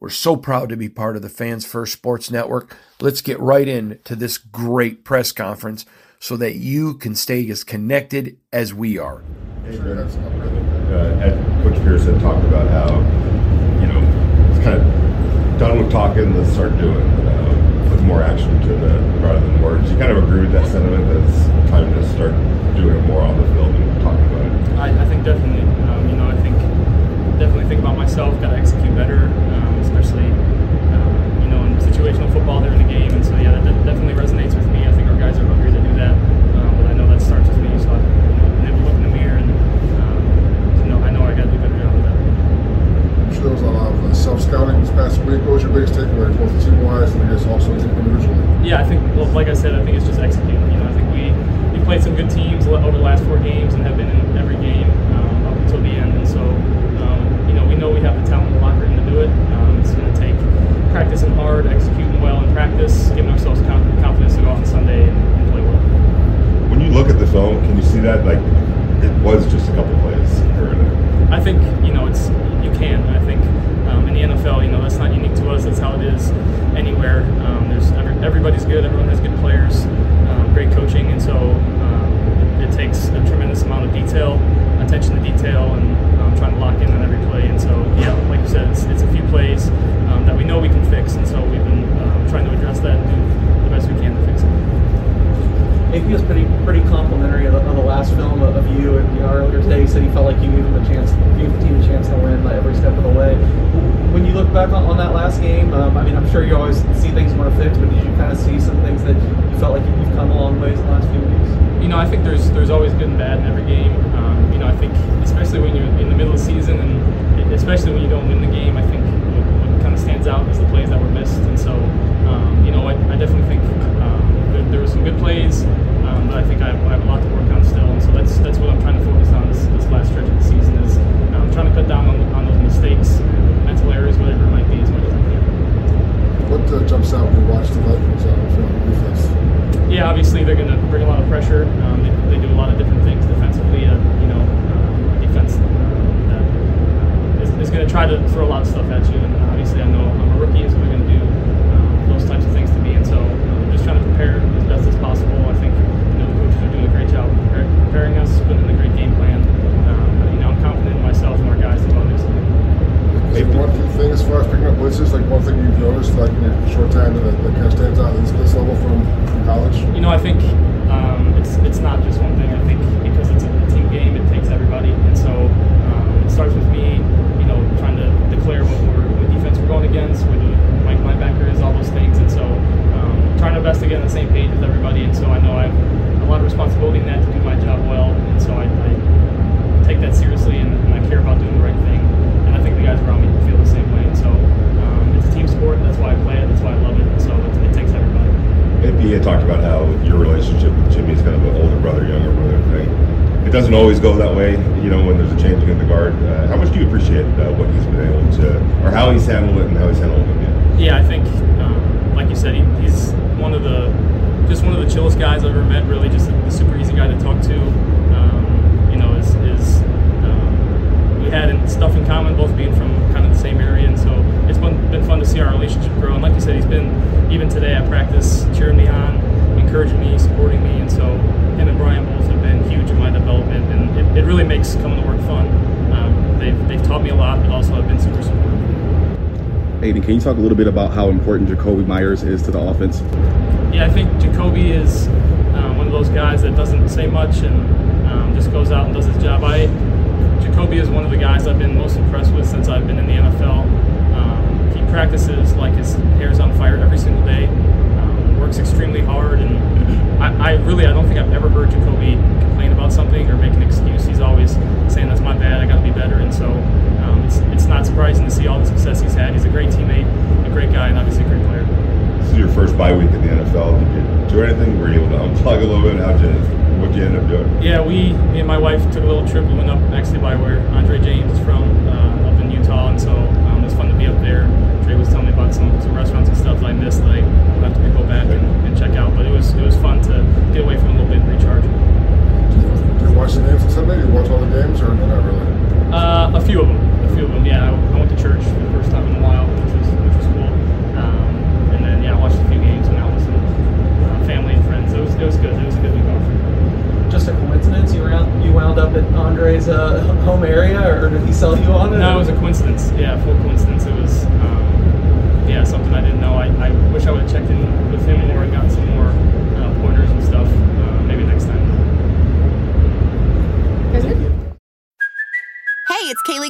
We're so proud to be part of the Fans First Sports Network. Let's get right into this great press conference so that you can stay as connected as we are. Uh, Coach Pierce had talked about how, you know, it's kind of done with talking, let's start doing, uh, put more action to the rather than words. You kind of agree with that sentiment that it's time to start doing it more on the field and talking about it? I, I think definitely. Um, you know, I think definitely think about myself, got to execute better. Um, especially uh, you know in situational football during the game. And so yeah, that, that, definitely resonates with me. I think our guys are hungry to do that, um, but I know that starts with me. So I you know, look in the mirror and um, you know I know I got to do a better job of that. I'm sure there was a lot of uh, self scouting this past week. What was your biggest takeaway, both team wise and I guess also individually? Yeah, I think well, like I said, I think it's just executing. You know, I think we we played some good teams over the last four games and have been in every game um, up until the end, and so um, you know we know we have the talent in the locker room to do it. Um, it's going to take practicing hard, executing well in practice, giving ourselves confidence to go out on Sunday and, and play well. When you look at the film, can you see that like it was just a couple plays? I think you know it's you can. I think in the NFL, you know that's not unique to us. That's how it is anywhere. Um, there's every, everybody's good. Everyone has good players, um, great coaching, and so um, it, it, takes a tremendous amount of detail, attention to detail, and um, trying to lock in on every play. And so yeah, like you said, it's, it's a few plays um, that we know we can fix, and so we've been uh, trying to address that and do the best we can to fix it. It feels pretty pretty complimentary of the, of the last film of, you. Know, earlier today, he said he felt like you gave him a chance, gave the team a chance to win like, every step of the way. When you look back on, on that last game, um, I mean, I'm sure you always see things you want to fix, but did you kind of see some things that you felt like you've come a long ways in the last few weeks? You know, I think there's there's always good and bad in every game. Um, you know, I think especially when you're in the middle of the season, and especially when you don't win the game, I think what, kind of stands out is the plays that were missed. And so, um, you know, I, I definitely think um, there, there were some good plays. Um, but I think I have, I have, a lot to work on still, and so that's that's what I'm trying to focus on this, this last stretch of the season is um, trying to cut down on, on those mistakes, mental errors, whatever it might be, as much as I can. What uh, jumps out when you watch the Vikings on the film defense? Yeah, obviously they're going to bring a lot of pressure. Um, they, they, do a lot of different things defensively. Uh, you know, um, defense uh, is, is going to try to throw a lot of stuff at you, and obviously I know I'm a rookie, so they're going to do um, those types of things to me, and so I'm just trying to prepare as best as possible. I think job preparing us, putting in a great game plan. Um, but, you know, I'm confident in myself and our guys as well. Is there one thing as far as picking up blitzes, like one thing you've noticed, like in your short time that, that kind stands out at this level from, from college? You know, I think um, it's it's not just one thing. I think because it's a team game, it takes everybody, and so um, it starts with me. You know, trying to declare what what defense we're going against, where the Mike linebacker is, all those things, and so um, trying our best to get on the same page with everybody. And so I know I've lot of responsibility in that to do my job well, and so I, I take that seriously and, and, I care about doing the right thing. And I think the guys around me feel the same way. And so um, it's a team sport. That's why I play it. That's why I love it. And so it, it takes everybody. AP had talked about how your relationship with Jimmy is kind of an older brother, younger brother thing. It doesn't always go that way, you know, when there's a changing of the guard. Uh, how much do you appreciate uh, what he's been able to, or how he's handled it and how he's handled it? Yeah, I think, um, like you said, he, he's one of the just one of the chillest guys I've ever met. Really, just a, a super easy guy to talk to. Um, you know, is, is um, we had stuff in common, both being from kind of the same area, and so it's been been fun to see our relationship grow. And like you said, he's been even today at practice cheering me on, encouraging me, supporting me, and so him and Brian both have huge in my development, and it, it really makes coming to work fun. Um, they've they've taught me a lot, but also have been super supportive. Aidan, can you talk a little bit about how important Jakobi Meyers is to the offense? Yeah, I think Jacoby is um, one of those guys that doesn't say much and um, just goes out and does his job. I Jakobi is one of the guys I've been most impressed with since I've been in the NFL. Um, he practices like his hair's on fire every single day. Um, works extremely hard, and I, I, really I don't think I've ever heard unplug a little bit and how did what you end up doing? Yeah, we me and my wife took a little trip. We went up actually by where Andre James is from uh, up in Utah, and so um, it was fun to be up there. Trey was telling me about some, some restaurants and stuff that I missed that I have to go back and Andre's uh, home area, or did he sell you on it? No, it was a coincidence. Yeah, full coincidence. It was um, yeah something. I, I wish I would have checked in with him more and got some more uh, pointers and stuff. Uh, maybe next time. Hey, it's Kaley